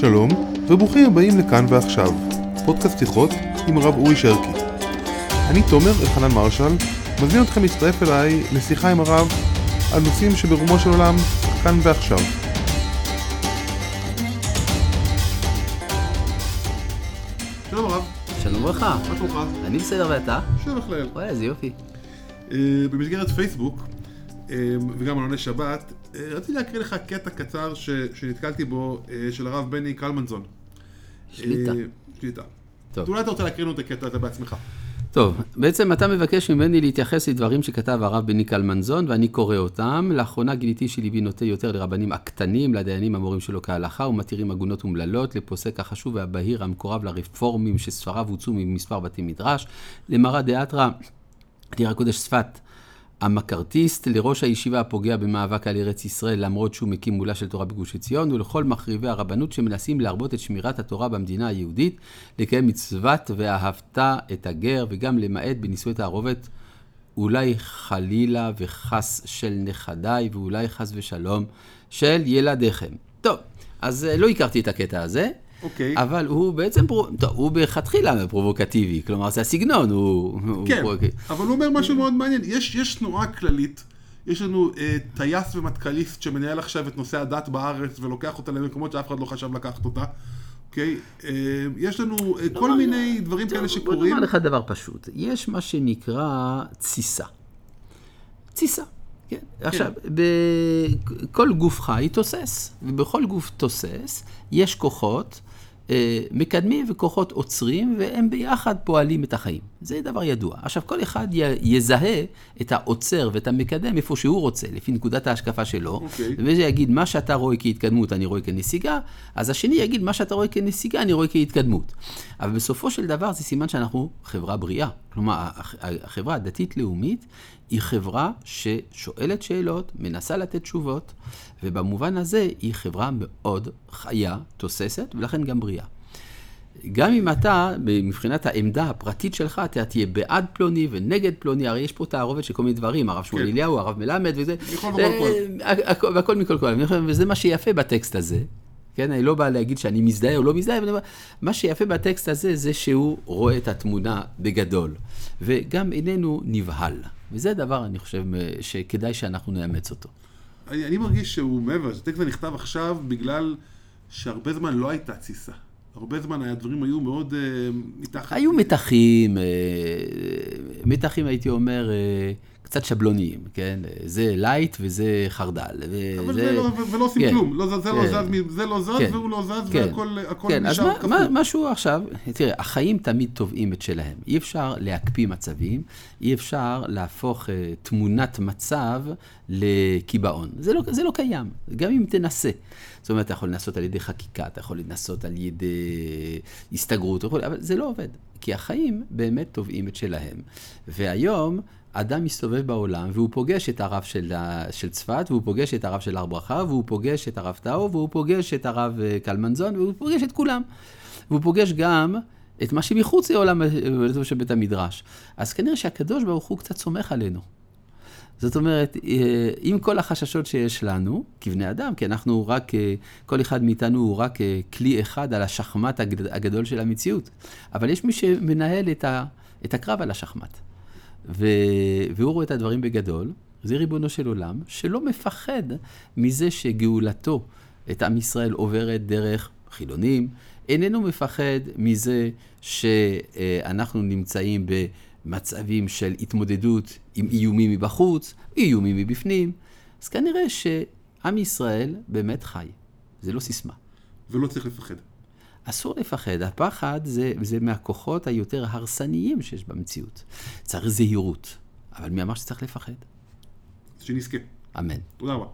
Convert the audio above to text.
שלום, וברוכים הבאים לכאן ועכשיו, פודקאסט שיחות עם הרב אורי שרקי. אני תומר אלחנן מרשל, מזמין אתכם להצטרף אליי לשיחה עם הרב על נושאים שברומו של עולם כאן ועכשיו. שלום הרב, שלום וברכה. מה שלומך? אני בסדר ואתה? שלום בכלל. וואי, איזה יופי. אה, במסגרת פייסבוק אה, וגם עלוני שבת, אה, רציתי להקריא לך קטע קצר ש- שנתקלתי בו אה, של הרב בני קלמנזון. שליטה. אה, שליטה. טוב. אולי אתה רוצה להקריא לנו את הקטע הזה בעצמך. טוב, בעצם אתה מבקש ממני להתייחס לדברים שכתב הרב בני קלמנזון, ואני קורא אותם. לאחרונה גיליתי שליבי נוטה יותר לרבנים הקטנים, לדיינים המורים שלו כהלכה, ומתירים עגונות אומללות, לפוסק החשוב והבהיר המקורב לרפורמים שספריו הוצאו ממספר בתי מדרש, למרא דאתרא, עיר הקודש שפת. המקארתיסט, לראש הישיבה הפוגע במאבק על ארץ ישראל למרות שהוא מקים מולה של תורה בגוש עציון, ולכל מחריבי הרבנות שמנסים להרבות את שמירת התורה במדינה היהודית, לקיים מצוות ואהבת את הגר, וגם למעט בנישואי תערובת, אולי חלילה וחס של נכדיי, ואולי חס ושלום של ילדיכם. טוב, אז אה, לא הכרתי את הקטע הזה. אוקיי. אבל הוא בעצם. טוב, הוא בכתחילה פרובוקטיבי, כלומר זה הסגנון, הוא... הוא כן, פרובוק- אבל הוא אומר משהו מאוד מעניין. יש, יש תנועה כללית, יש לנו אה, טייס ומטכ"ליסט שמנהל עכשיו את נושא הדת בארץ ולוקח אותה למקומות שאף אחד לא חשב לקחת אותה. אוקיי? אה, יש לנו אה, כל לא, מיני דברים טוב, כאלה בוא שקורים. נאמר לך דבר פשוט, יש מה שנקרא תסיסה. תסיסה, כן. עכשיו, בכל גוף חי תוסס, ובכל גוף תוסס יש כוחות אה, מקדמים וכוחות עוצרים, והם ביחד פועלים את החיים. זה דבר ידוע. עכשיו, כל אחד י- יזהה את העוצר ואת המקדם איפה שהוא רוצה, לפי נקודת ההשקפה שלו, אוקיי. וזה יגיד, מה שאתה רואה כהתקדמות, אני רואה כנסיגה, אז השני יגיד, מה שאתה רואה כנסיגה, אני רואה כהתקדמות. אבל בסופו של דבר זה סימן שאנחנו חברה בריאה. כלומר, הח- החברה הדתית-לאומית היא חברה ששואלת שאלות, מנסה לתת תשובות, ובמובן הזה היא חברה מאוד חיה, תוססת, ולכן גם בריאה. גם אם אתה, מבחינת העמדה הפרטית שלך, אתה תהיה בעד פלוני ונגד פלוני, הרי יש פה תערובת של כל מיני דברים, הרב שמואל כן. אליהו, הרב מלמד וזה. אה, והכל מכל כל. אני חושב, וזה מה שיפה בטקסט הזה. כן, אני לא בא להגיד שאני מזדהה או לא מזדהה, אבל מה שיפה בטקסט הזה זה שהוא רואה את התמונה בגדול, וגם איננו נבהל. וזה דבר, אני חושב, שכדאי שאנחנו נאמץ אותו. אני, אני מרגיש שהוא מעבר, הטקסט נכתב עכשיו בגלל שהרבה זמן לא הייתה תסיסה. הרבה זמן הדברים היו מאוד אה, מתחת. היו מתחים, אה, מתחים הייתי אומר, אה, קצת שבלוניים, כן? זה לייט וזה חרד"ל. אבל וזה- זה לא, ולא עושים כן, כלום. לא, זה לא כן. זז, זה לא זז כן, והוא לא זז, כן, והכל הכל כן, אז נשאר מה. מה, משהו עכשיו, תראה, החיים תמיד תובעים את שלהם. אי אפשר להקפיא מצבים, אי אפשר להפוך uh, תמונת מצב לקיבעון. זה לא, זה לא קיים, גם אם תנסה. זאת אומרת, אתה יכול לנסות על ידי חקיקה, אתה יכול לנסות על ידי הסתגרות, וכו', אבל זה לא עובד. כי החיים באמת תובעים את שלהם. והיום... אדם מסתובב בעולם והוא פוגש את הרב של, של צפת, והוא פוגש את הרב של הר ברכה, והוא פוגש את הרב טאו, והוא פוגש את הרב אה, קלמנזון, והוא פוגש את כולם. והוא פוגש גם את מה שמחוץ לעולם אה, של בית המדרש. אז כנראה שהקדוש ברוך הוא קצת סומך עלינו. זאת אומרת, אה, עם כל החששות שיש לנו, כבני אדם, כי אנחנו רק, כל אחד מאיתנו הוא רק כלי אחד על השחמט הגד- הגדול של המציאות. אבל יש מי שמנהל את, את הקרב על השחמט. ו, והוא רואה את הדברים בגדול, זה ריבונו של עולם, שלא מפחד מזה שגאולתו את עם ישראל עוברת דרך חילונים, איננו מפחד מזה שאנחנו נמצאים במצבים של התמודדות עם איומים מבחוץ, איומים מבפנים. אז כנראה שעם ישראל באמת חי, זה לא סיסמה. ולא צריך לפחד. אסור לפחד, הפחד זה, זה מהכוחות היותר הרסניים שיש במציאות. צריך זהירות, אבל מי אמר שצריך לפחד? שנזכה. אמן. תודה רבה.